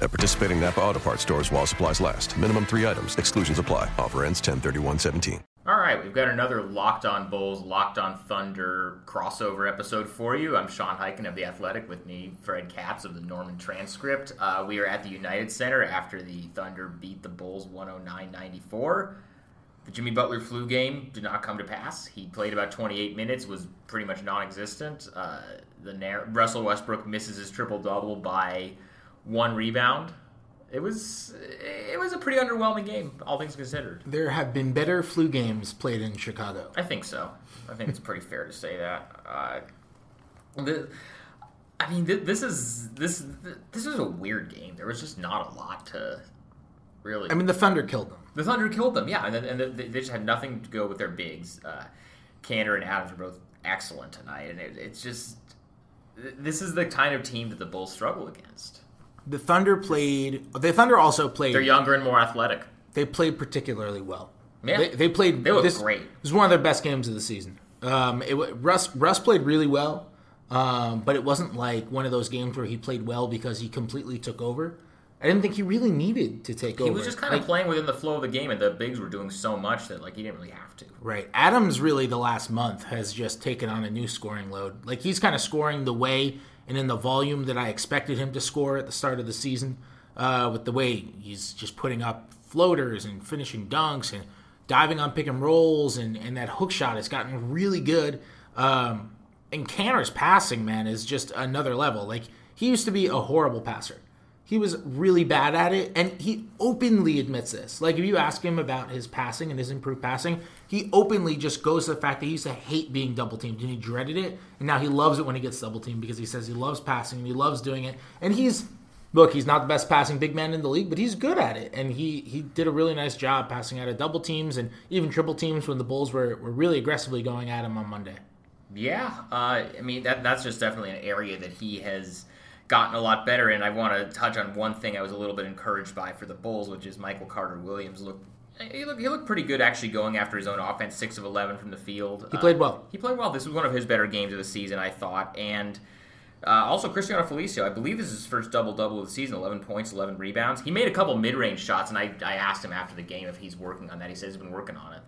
At participating Napa Auto Parts stores while supplies last. Minimum three items. Exclusions apply. Offer ends 10-31-17. All right, we've got another Locked On Bulls, Locked On Thunder crossover episode for you. I'm Sean Highkin of The Athletic with me, Fred Katz of the Norman Transcript. Uh, we are at the United Center after the Thunder beat the Bulls 109 94. The Jimmy Butler flu game did not come to pass. He played about 28 minutes, was pretty much non existent. Uh, the Nar- Russell Westbrook misses his triple double by one rebound. It was it was a pretty underwhelming game, all things considered. There have been better flu games played in Chicago. I think so. I think it's pretty fair to say that. Uh, the, I mean, th- this is this this is a weird game. There was just not a lot to really. I mean, the Thunder killed them. the Thunder killed them, yeah, and, then, and they they just had nothing to go with their bigs. Uh, Kanter and Adams were both excellent tonight, and it, it's just this is the kind of team that the Bulls struggle against. The Thunder played. The Thunder also played. They're younger and more athletic. They played particularly well. Yeah. they, they played. They looked this, great. It was one of their best games of the season. Um, it Russ Russ played really well, um, but it wasn't like one of those games where he played well because he completely took over. I didn't think he really needed to take He over. He was just kind of Like, playing within the flow of the game, and the bigs were doing so much that like he didn't really have to. Right. Adams really the last month has just taken on a new scoring load. Like he's kind of scoring the way and in the volume that I expected him to score at the start of the season. Uh, with the way he's just putting up floaters and finishing dunks and diving on pick and rolls and, and that hook shot has gotten really good. Um, and Kanter's passing, man, is just another level. Like he used to be a horrible passer. He was really bad at it, and he openly admits this. Like, if you ask him about his passing and his improved passing, he openly just goes to the fact that he used to hate being double teamed and he dreaded it, and now he loves it when he gets double teamed because he says he loves passing and he loves doing it. And he's look, he's not the best passing big man in the league, but he's good at it, and he he did a really nice job passing out of double teams and even triple teams when the Bulls were were really aggressively going at him on Monday. Yeah, uh, I mean that that's just definitely an area that he has gotten a lot better in. I want to touch on one thing I was a little bit encouraged by for the Bulls, which is Michael Carter Williams looked. He looked, he looked pretty good actually going after his own offense, six of eleven from the field. He played well. He played well. This was one of his better games of the season, I thought, and uh, also Cristiano Felicio. I believe this is his first double double of the season, eleven points, eleven rebounds. He made a couple mid range shots, and I, I asked him after the game if he's working on that. He says he's been working on it.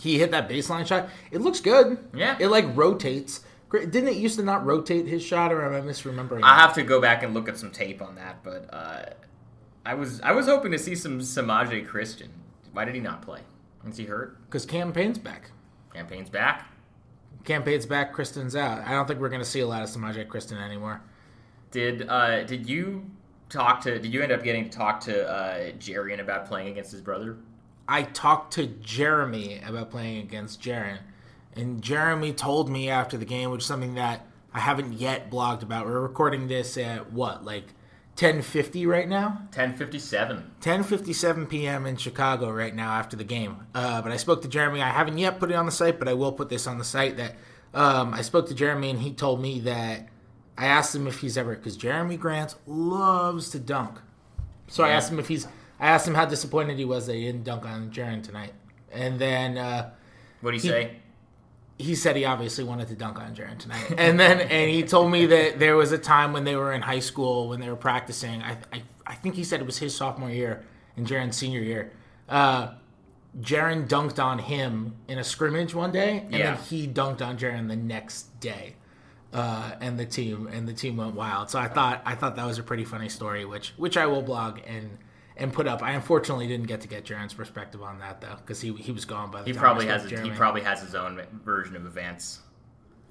He hit that baseline shot. It looks good. Yeah. It like rotates. Great. Didn't it used to not rotate his shot, or am I misremembering? I have to go back and look at some tape on that, but uh, I was I was hoping to see some Semaj Christon. Why did he not play? Is he hurt? Because Cam Payne's back. Cam Payne's back. Cam Payne's back. Christon's out. I don't think we're going to see a lot of Semaj Christon anymore. Did uh, did you talk to? Did you end up getting to talk to uh, Jerian about playing against his brother? I talked to Jerami about playing against Jerian, and Jerami told me after the game, which is something that I haven't yet blogged about. We're recording this at what, like 10:50 right now? Ten fifty seven. 10:57 p.m. in Chicago right now after the game. Uh, but I spoke to Jerami. I haven't yet put it on the site, but I will put this on the site. That um, I spoke to Jerami and he told me that I asked him if he's ever because Jerami Grant loves to dunk. So I asked him if he's. I asked him how disappointed he was that he didn't dunk on Jerian tonight, and then. Uh, What do you say? He said he obviously wanted to dunk on Jerian tonight. And then and he told me that there was a time when they were in high school when they were practicing. I I, I think he said it was his sophomore year and Jerian's senior year. Uh, Jerian dunked on him in a scrimmage one day, and Yeah. then he dunked on Jerian the next day. Uh, and the team and the team went wild. So I thought I thought that was a pretty funny story, which which I will blog and and put up. I unfortunately didn't get to get Jerian's perspective on that though, because he he was gone by the He time probably has to he probably has his own version of events.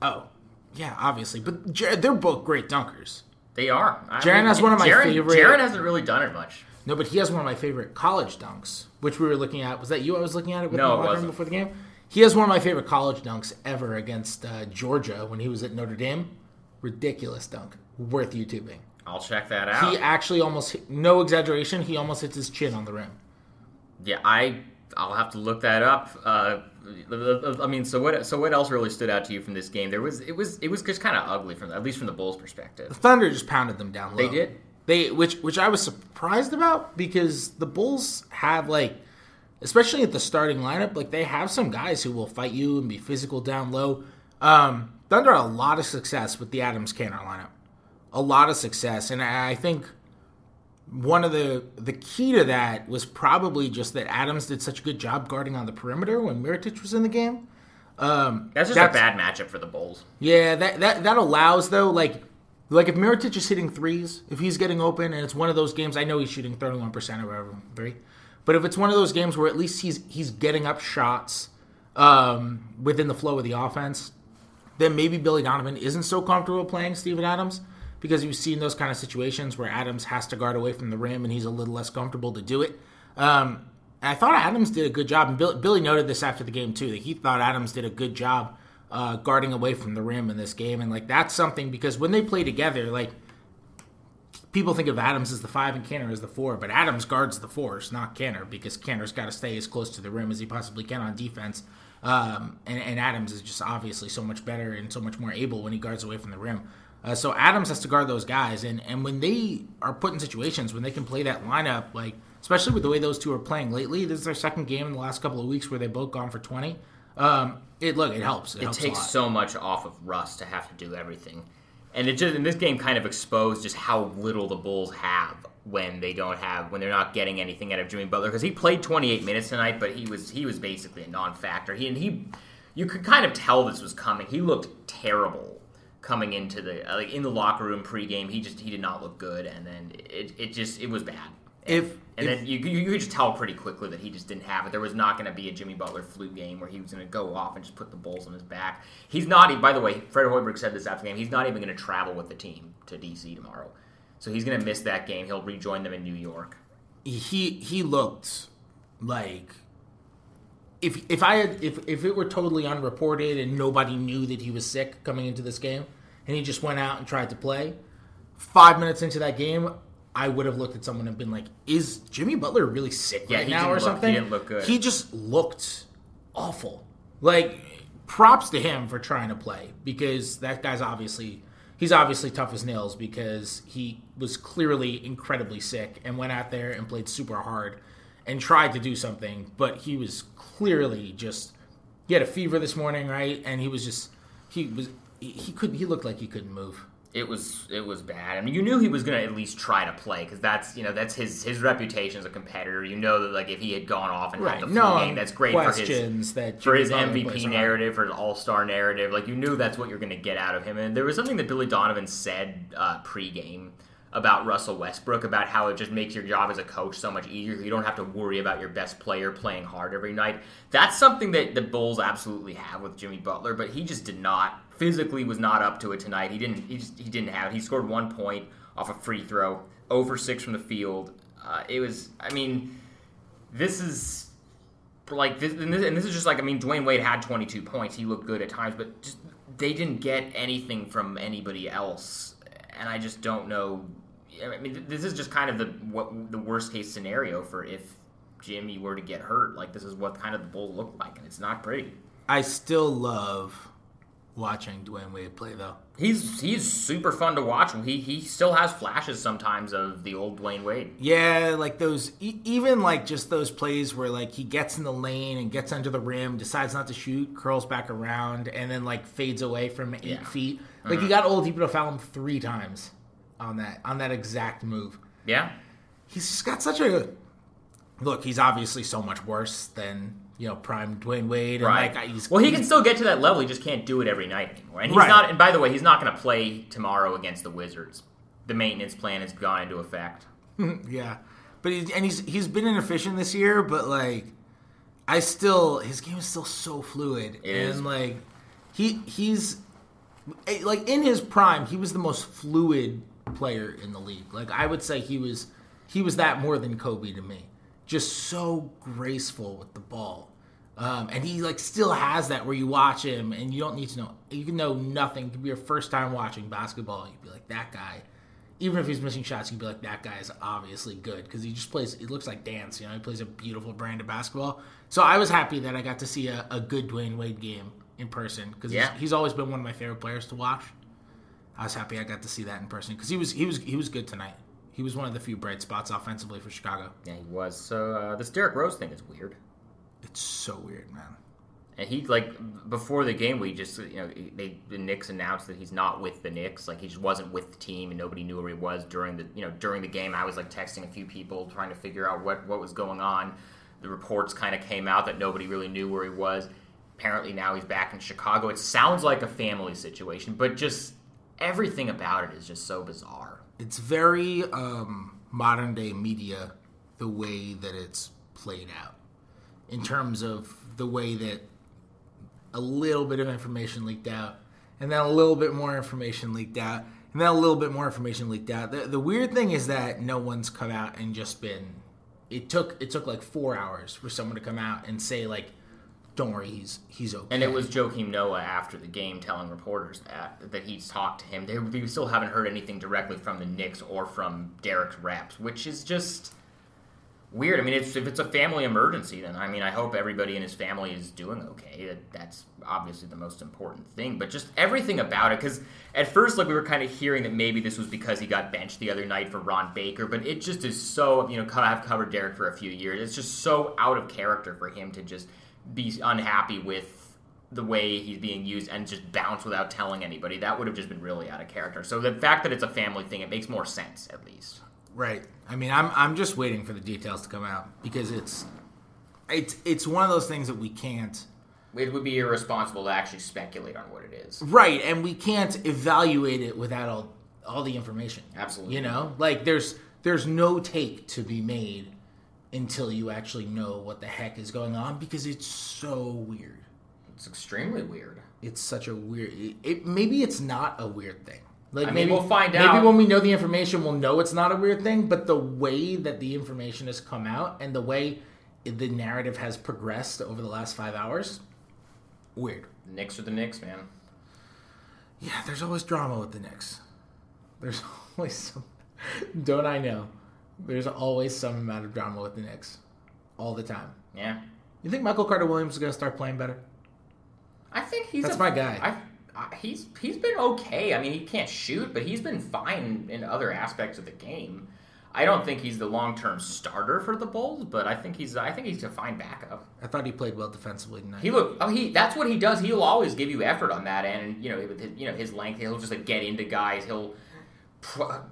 Oh, yeah, obviously, but Jar- they're both great dunkers. They are. I Jerian has one of my Jerian, favorite- Jerian hasn't really done it much. No, but he has one of my favorite college dunks, which we were looking at. Was that you? I was looking at it with No, my it locker room wasn't. before the game. He has one of my favorite college dunks ever against uh, Georgia when he was at Notre Dame. Ridiculous dunk, worth YouTubing. I'll check that out. He actually almost, no exaggeration, he almost hits his chin on the rim. Yeah, I I'll have to look that up. Uh, I mean, so what? So what else really stood out to you from this game? There was it was it was just kind of ugly from at least from the Bulls' perspective. The Thunder just pounded them down low. They did? They which which I was surprised about because the Bulls have like especially at the starting lineup, like they have some guys who will fight you and be physical down low. Um, Thunder had a lot of success with the Adams Kanter lineup. A lot of success. And I think one of the the key to that was probably just that Adams did such a good job guarding on the perimeter when Mirotic was in the game. Um, That's just a bad matchup for the Bulls. yeah, that that that allows though, like like if Mirotic is hitting threes, if he's getting open, and it's one of those games, I know he's shooting thirty one percent or whatever, three, but if it's one of those games where at least he's he's getting up shots um, within the flow of the offense, then maybe Billy Donovan isn't so comfortable playing Steven Adams because you've seen those kind of situations where Adams has to guard away from the rim and he's a little less comfortable to do it. Um, I thought Adams did a good job, and Bill, Billy noted this after the game too that he thought Adams did a good job uh, guarding away from the rim in this game, and like that's something because when they play together, like people think of Adams as the five and Kanter as the four, but Adams guards the fours, not Kanter, because Kanter's got to stay as close to the rim as he possibly can on defense. Um, and, and Adams is just obviously so much better and so much more able when he guards away from the rim. Uh, so Adams has to guard those guys, and and when they are put in situations when they can play that lineup, like especially with the way those two are playing lately, this is their second game in the last couple of weeks where they both gone for twenty. Um, it look, it helps. It, It helps takes so much off of Russ to have to do everything, and it just in this game kind of exposed just how little the Bulls have when they don't have when they're not getting anything out of Jimmy Butler because he played 28 minutes tonight, but he was he was basically a non-factor. He and he, you could kind of tell this was coming. He looked terrible coming into the like in the locker room pregame. He just he did not look good, and then it it just it was bad. And, If- and if- then you, you, could just tell pretty quickly that he just didn't have it. There was not going to be a Jimmy Butler flu game where he was going to go off and just put the Bulls on his back. He's not. By the way, Fred Hoiberg said this after the game. He's not even going to travel with the team to DC tomorrow, so he's going to miss that game. He'll rejoin them in New York. he he looked like if if I had if if it were totally unreported and nobody knew that he was sick coming into this game and he just went out and tried to play, five minutes into that game, I would have looked at someone and been like, "Is Jimmy Butler really sick Yeah, right now or look- he didn't look good. He just looked awful. Like props to him for trying to play because that guy's obviously he's obviously tough as nails because he was clearly incredibly sick and went out there and played super hard and tried to do something, but he was clearly just he had a fever this morning, right? And he was just he was he, he couldn't he looked like he couldn't move. It was it was bad. I mean, you knew he was going to at least try to play because that's you know that's his his reputation as a competitor. You know that like if he had gone off and Right. had the No game, that's great for his for his MVP narrative, for his All Star narrative. Like you knew that's what you're going to get out of him. And there was something that Billy Donovan said uh, pregame about Russell Westbrook about how it just makes your job as a coach so much easier. You don't have to worry about your best player playing hard every night. That's something that the Bulls absolutely have with Jimmy Butler, but he just did not physically was not up to it tonight. He didn't. He just he didn't have. it. He scored one point off a free throw, over six from the field. Uh, it was. I mean, this is like this and, this, and this is just like I mean, Dwyane Wade had 22 points. He looked good at times, but just they didn't get anything from anybody else, and I just don't know. I mean, this is just kind of the what the worst case scenario for if Jimmy were to get hurt. Like this is what kind of the Bulls look like, and it's not pretty. I still love watching Dwyane Wade play though. He's he's super fun to watch. He he still has flashes sometimes of the old Dwyane Wade. Yeah, like those, even like just those plays where like he gets in the lane and gets under the rim, decides not to shoot, curls back around, and then like fades away from eight Yeah. feet. Like he mm-hmm. got Oladipo to foul him three times on that on that exact move. Yeah, He's just got such a look. He's obviously so much worse than you know prime Dwyane Wade. And Right. Like, he's, well, he can still get to that level. He just can't do it every night anymore. And he's Right. not. And by the way, he's not going to play tomorrow against the Wizards. The maintenance plan has gone into effect. Yeah, but he's, and he's he's been inefficient this year, but like I still his game is still so fluid, It and is. like he he's like in his prime, he was the most fluid player in the league. Like I would say he was he was that more than Kobe to me. Just so graceful with the ball. Um, and he like still has that where you watch him and you don't need to know you can know nothing. It could be your first time watching basketball. You'd be like, that guy even if he's missing shots, you'd be like, that guy is obviously good because he just plays. It looks like dance. You know, he plays a beautiful brand of basketball. So I was happy that I got to see a, a good Dwyane Wade game in person because Yeah. he's, he's always been one of my favorite players to watch. I was happy I got to see that in person because he was he was he was good tonight. He was one of the few bright spots offensively for Chicago. Yeah, he was. So uh, this Derrick Rose thing is weird. It's so weird, man. And he like before the game, we just you know they the Knicks announced that he's not with the Knicks. Like he just wasn't with the team, and nobody knew where he was during the you know during the game. I was like texting a few people trying to figure out what what was going on. The reports kind of came out that nobody really knew where he was. Apparently now he's back in Chicago. It sounds like a family situation, but just everything about it is just so bizarre. It's very um, modern day media, the way that it's played out, in terms of the way that a little bit of information leaked out, and then a little bit more information leaked out, and then a little bit more information leaked out. The, the weird thing is that no one's come out and just been. It took it took like four hours for someone to come out and say like, "Don't worry, he's he's okay." And it was Joakim Noah after the game telling reporters that that he's talked to him. They, we still haven't heard anything directly from the Knicks or from Derrick's reps, which is just weird. I mean, it's, if it's a family emergency, then I mean, I hope everybody in his family is doing okay. That, that's obviously the most important thing. But just everything about it, because at first, like we were kind of hearing that maybe this was because he got benched the other night for Ron Baker, but it just is so you know I've covered Derrick for a few years. It's just so out of character for him to just be unhappy with the way he's being used and just bounce without telling anybody. That would have just been really out of character. So the fact that it's a family thing, it makes more sense at least. Right. I mean, I'm I'm just waiting for the details to come out because it's it's it's one of those things that we can't It would be irresponsible to actually speculate on what it is. right, and we can't evaluate it without all all the information. Absolutely. You know, like there's there's no take to be made until you actually know what the heck is going on because it's so weird. It's extremely weird. It's such a weird. It, it maybe it's not a weird thing. Like I mean, maybe we'll find maybe out. Maybe when we know the information, we'll know it's not a weird thing. But the way that the information has come out and the way the narrative has progressed over the last five hours, weird. The Knicks are the Knicks, man. Yeah, there's always drama with the Knicks. There's always some. Don't I know? There's always some amount of drama with the Knicks, all the time. Yeah. You think Michael Carter Williams is gonna start playing better? I think he's That's a- my guy. I, I, he's he's been okay. I mean, he can't shoot, but he's been fine in other aspects of the game. I don't think he's the long term starter for the Bulls, but I think he's I think he's a fine backup. I thought he played well defensively tonight. He look oh he that's what he does. He'll always give you effort on that end, and you know with his, you know his length, he'll just like get into guys. He'll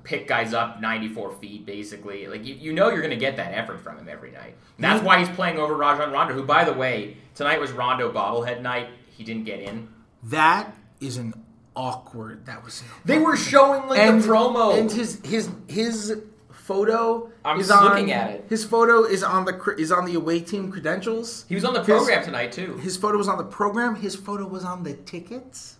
pick guys up 94 feet basically. Like you, you know you're going to get that effort from him every night. And that's why he's playing over Rajon Rondo, who by the way tonight was Rondo bobblehead night. He didn't get in. That is an awkward. That was. They were showing like and the promo. and his his his photo I'm is on, looking at it. His photo is on the is on the away team credentials. he was on the His- program tonight too, His photo was on the program. His photo was on the tickets.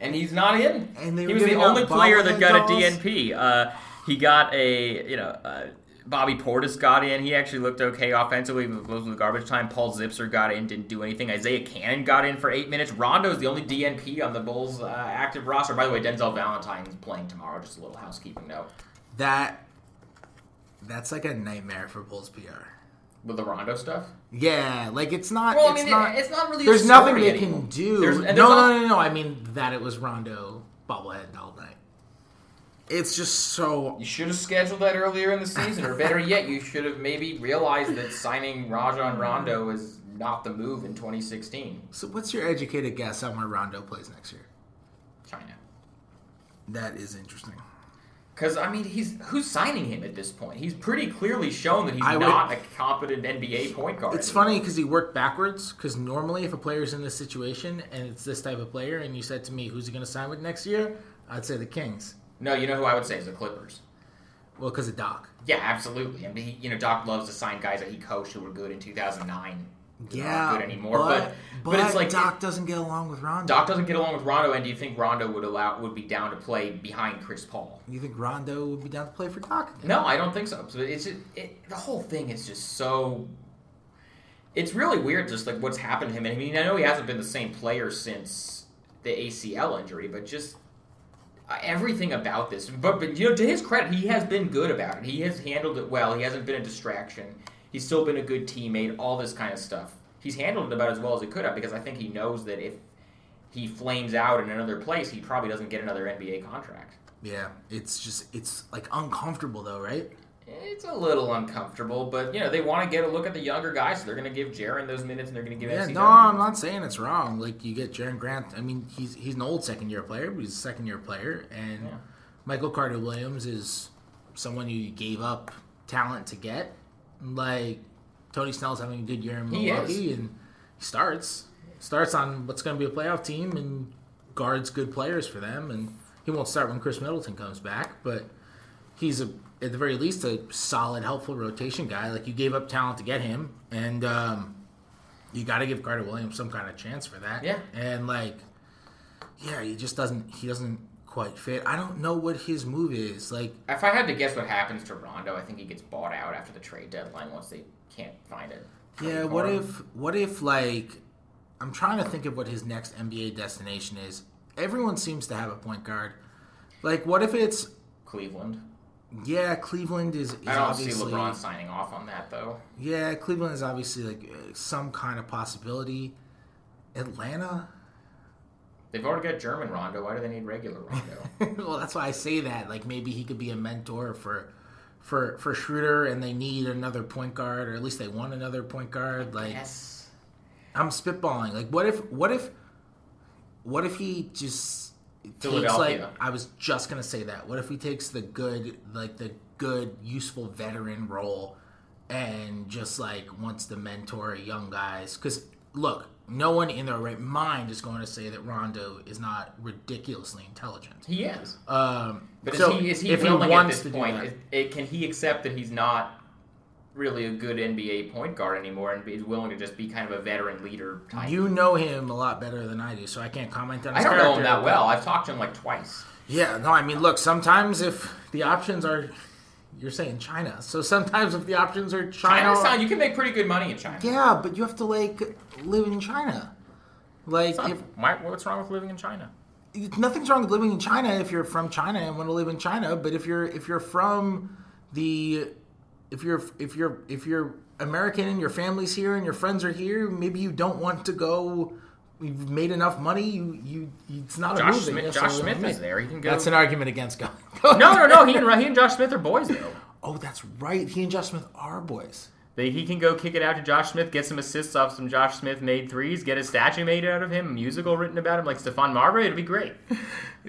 And he's not in. And they he was the only player that got dolls. a DNP. Uh, he got a you know. Uh, Bobby Portis got in. He actually looked okay offensively. Most of the garbage time. Paul Zipser got in, didn't do anything. Isaiah Canaan got in for eight minutes. Rondo's the only DNP on the Bulls' uh, active roster. By the way, Denzel Valentine's playing tomorrow. Just a little housekeeping note That that's like a nightmare for Bulls PR. With the Rondo stuff. Yeah, like it's not. Well, I it's mean, not. it's not really. a there's nothing story they anymore. can do. There's- no, and no, no, no, no. I mean that it was Rondo bobblehead all night. It's just so. You should have scheduled that earlier in the season, or better yet, you should have maybe realized that signing Rajon Rondo is not the move in 2016. So, what's your educated guess on where Rondo plays next year? China. That is interesting. Because I mean, he's who's signing him at this point? He's pretty clearly shown that he's I would- not a competent NBA point guard. It's anymore. funny because he worked backwards. Because normally, if a player's in this situation and it's this type of player, and you said to me, "Who's he going to sign with next year?" I'd say the Kings. No, you know who I would say is the Clippers. Well, because of Doc. Yeah, absolutely. I mean, he, you know, Doc loves to sign guys that he coached who were good in 2009. Yeah, good anymore. but, But but, but, it's like Doc doesn't get along with Rondo. Doc doesn't get along with Rondo, and do you think Rondo would allow would be down to play behind Chris Paul? You think Rondo would be down to play for Doc? Again? No, I don't think so. So it's just, it, the whole thing is just so. It's really weird, just like what's happened to him. And I mean, I know he hasn't been the same player since the ACL injury, but just uh, everything about this. But, but you know, to his credit, he has been good about it. He has handled it well. He hasn't been a distraction. He's still been a good teammate. All this kind of stuff. He's handled it about as well as he could have because I think he knows that if he flames out in another place, he probably doesn't get another NBA contract. Yeah, it's just it's like uncomfortable though, right? It's a little uncomfortable, but you know they want to get a look at the younger guys, so they're going to give Jerian those minutes, and they're going to give Yeah, no, I'm not saying it's wrong. Like you get Jerian Grant. I mean, he's he's an old second year player, but he's a second year player, and Yeah. Michael Carter Williams is someone you gave up talent to get. Like Tony Snell's having a good year in He Milwaukee, and he starts starts on what's going to be a playoff team and guards good players for them. And he won't start when Khris Middleton comes back, but he's a at the very least a solid, helpful rotation guy. Like you gave up talent to get him, and um, you got to give Carter Williams some kind of chance for that. Yeah. and like, yeah, he just doesn't. He doesn't quite fit. I don't know what his move is. Like, If I had to guess what happens to Rondo, I think he gets bought out after the trade deadline once they can't find it. yeah, what if, what if like, I'm trying to think of what his next NBA destination is. Everyone seems to have a point guard. Like, what if it's Cleveland? yeah, Cleveland is, is I don't see obviously LeBron signing off on that though. Yeah, Cleveland is obviously like uh, some kind of possibility. Atlanta? They've already got German Rondo. Why do they need regular Rondo? well, that's why I say that. Like maybe he could be a mentor for for for Schroeder, and they need another point guard, or at least they want another point guard. Like yes. I'm spitballing. Like what if what if what if he just takes like I was just gonna say that. What if he takes the good like the good useful veteran role and just like wants to mentor young guys? Because look, no one in their right mind is going to say that Rondo is not ridiculously intelligent. He is. Um, But so is he, is he if he wants at to this point? Is- it- can he accept that he's not really a good NBA point guard anymore and is willing to just be kind of a veteran leader type? you know him a lot better than I do, so I can't comment on. I His don't know him that well. I've talked to him like twice. Yeah, no, I mean, look, sometimes if the options are, you're saying China, so sometimes if the options are China, China sound you can make pretty good money in China. yeah, but you have to like live in China. Like, not- if why, what's wrong with living in China? nothing's wrong with living in China if you're from China and want to live in China, but if you're if you're from the if you're if you're if you're American and your family's here and your friends are here, maybe you don't want to go. You've made enough money. You you it's not a Josh move that you Smith, Josh Smith is there. He can go. That's an argument against going. no, no, no. He and he and Josh Smith are boys though. Oh, that's right. He and Josh Smith are boys. They, he can go kick it out to Josh Smith, get some assists off some Josh Smith made threes, get a statue made out of him, a musical written about him like Stephon Marbury. It'd be great.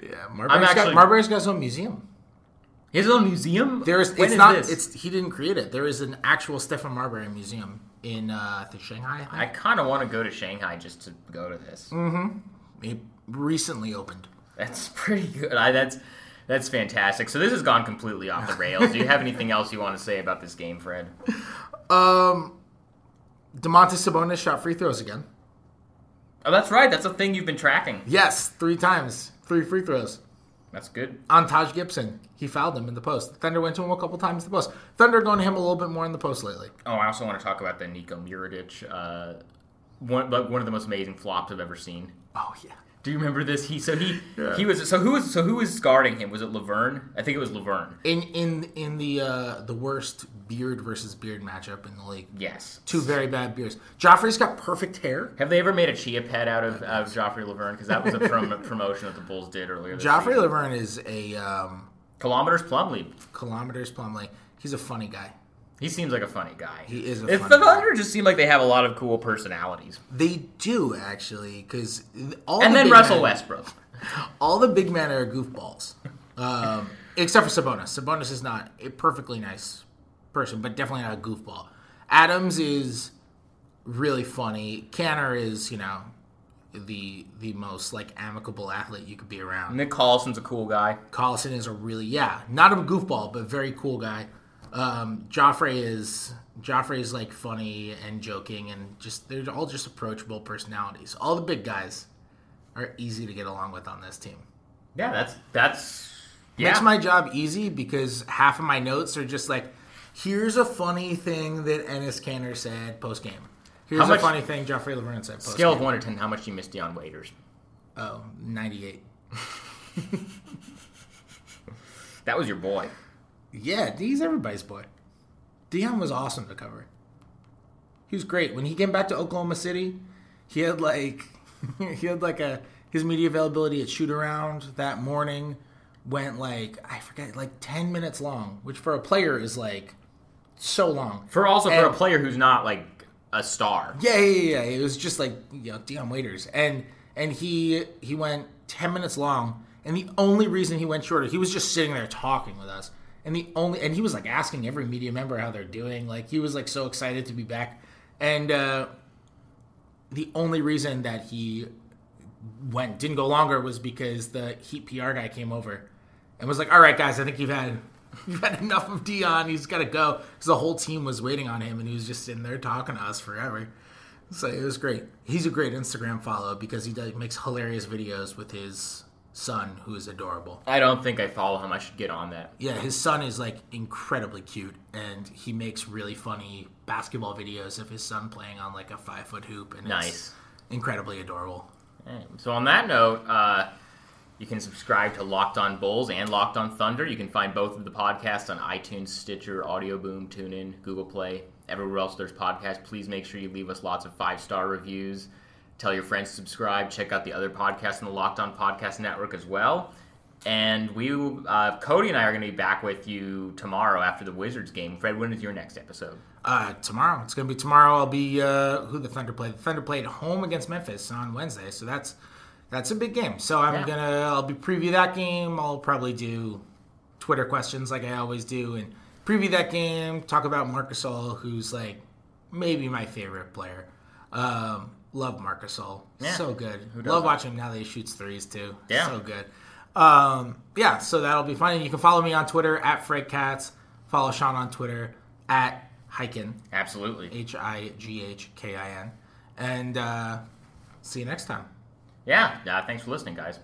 Yeah, Marbury's, actually- got, Marbury's got his own museum. His little museum. There's When it's is not this? it's he didn't create it. There is an actual Stephon Marbury museum in uh, think Shanghai. I I kind of want to go to Shanghai just to go to this. Mm-hmm. It recently opened. That's pretty good. I, that's that's fantastic. So this has gone completely off the rails. Do you have anything else you want to say about this game, Fred? Um, Domantas Sabonis shot free throws again. Oh, that's right. That's a thing you've been tracking. Yes, three times, three free throws That's good. on Taj Gibson. He fouled him in the post. Thunder went to him a couple times in the post. Thunder going to him a little bit more in the post lately. Oh, I also want to talk about the Nico Mirotic, uh, one like one of the most amazing flops I've ever seen. Oh yeah. Do you remember this? He so he Yeah. he was so who was so who was guarding him? Was it Lauvergne? I think it was Lauvergne. In in in the uh, the worst beard versus beard matchup in the league. Yes. Two very bad beards. Joffrey's got perfect hair. Have they ever made a chia pet out of, out of Joffrey Lauvergne? Because that was a prom- promotion that the Bulls did earlier. Joffrey season. Lauvergne is a um, Kilometers Plumlee. kilometers Plumlee. He's a funny guy. He seems like a funny guy. He is a If funny the. Thunder just seem like they have a lot of cool personalities, They do actually, because all and the then Russell men- Westbrook. all the big men are goofballs, um, except for Sabonis. Sabonis is not a perfectly nice person, but definitely not a goofball. Adams is really funny. Kanter is, you know, the the most like amicable athlete you could be around. Nick Collison's a cool guy. Collison is a really yeah, not a goofball, but very cool guy. Um, Joffrey is Joffrey is like funny and joking and just they're all just approachable personalities. All the big guys are easy to get along with on this team. Yeah, that's that's yeah. Makes my job easy because half of my notes are just like, here's a funny thing that Enes Kanter said post game. Here's How a much- funny thing Joffrey Lauvergne said post scale of game. one to ten. How much do you miss Dion Waiters? Oh, 98. That was your boy. Yeah, he's everybody's boy. Dion was awesome to cover. He was great. When he came back to Oklahoma City, he had like he had like a his media availability at shoot around that morning went like I forget like ten minutes long, which for a player is like so long. For also for a player who's not like a star. Yeah, yeah, yeah. yeah. It was just like you know Dion Waiters, and and he he went ten minutes long, and the only reason he went shorter, he was just sitting there talking with us, and the only and he was like asking every media member how they're doing, like he was like so excited to be back, and uh, the only reason that he went didn't go longer was because the Heat PR guy came over and was like, "All right, guys, I think you've had." You've had enough of Dion. He's got to go because the whole team was waiting on him, and he was just sitting there talking to us forever. So it was great. He's a great Instagram follow because he does, makes hilarious videos with his son, who is adorable. I don't think I follow him. I should get on that. Yeah, his son is like incredibly cute, and he makes really funny basketball videos of his son playing on like a five foot hoop, and Nice. it's incredibly adorable. So on that note, uh, you can subscribe to Locked On Bulls and Locked On Thunder. You can find both of the podcasts on iTunes, Stitcher, Audio Boom, TuneIn, Google Play, everywhere else there's podcasts. Please make sure you leave us lots of five star reviews. Tell your friends to subscribe. Check out the other podcasts in the Locked On Podcast Network as well. And we, uh, Cody and I are going to be back with you tomorrow after the Wizards game. Fred, when is your next episode? Uh, tomorrow, it's gonna be tomorrow. I'll be uh, who the Thunder play. The Thunder played home against Memphis on Wednesday, so that's that's a big game. So I'm Yeah. gonna I'll be preview that game. I'll probably do Twitter questions like I always do and preview that game. Talk about Marcus All, who's like maybe my favorite player. Um, love Marcus All, Yeah. so good. Love watching him now that he shoots threes too. Yeah. so good. Um, yeah, so that'll be fun. And you can follow me on Twitter at Fred Katz. Follow Sean on Twitter at Highkin. Absolutely. H I G H K I N. And uh, see you next time. Yeah. Uh, thanks for listening, guys.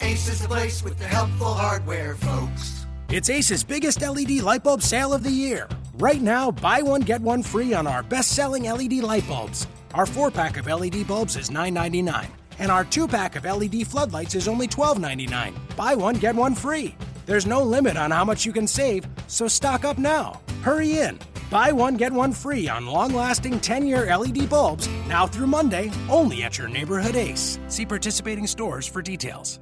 Ace is the place with the helpful hardware, folks. It's Ace's biggest LED light bulb sale of the year. Right now, buy one, get one free on our best selling LED light bulbs. Our four pack of LED bulbs is $9.99, and our two pack of LED floodlights is only $12.99. Buy one, get one free. There's no limit on how much you can save, so stock up now. Hurry in. Buy one, get one free on long lasting 10 year LED bulbs now through Monday, only at your neighborhood Ace. See participating stores for details.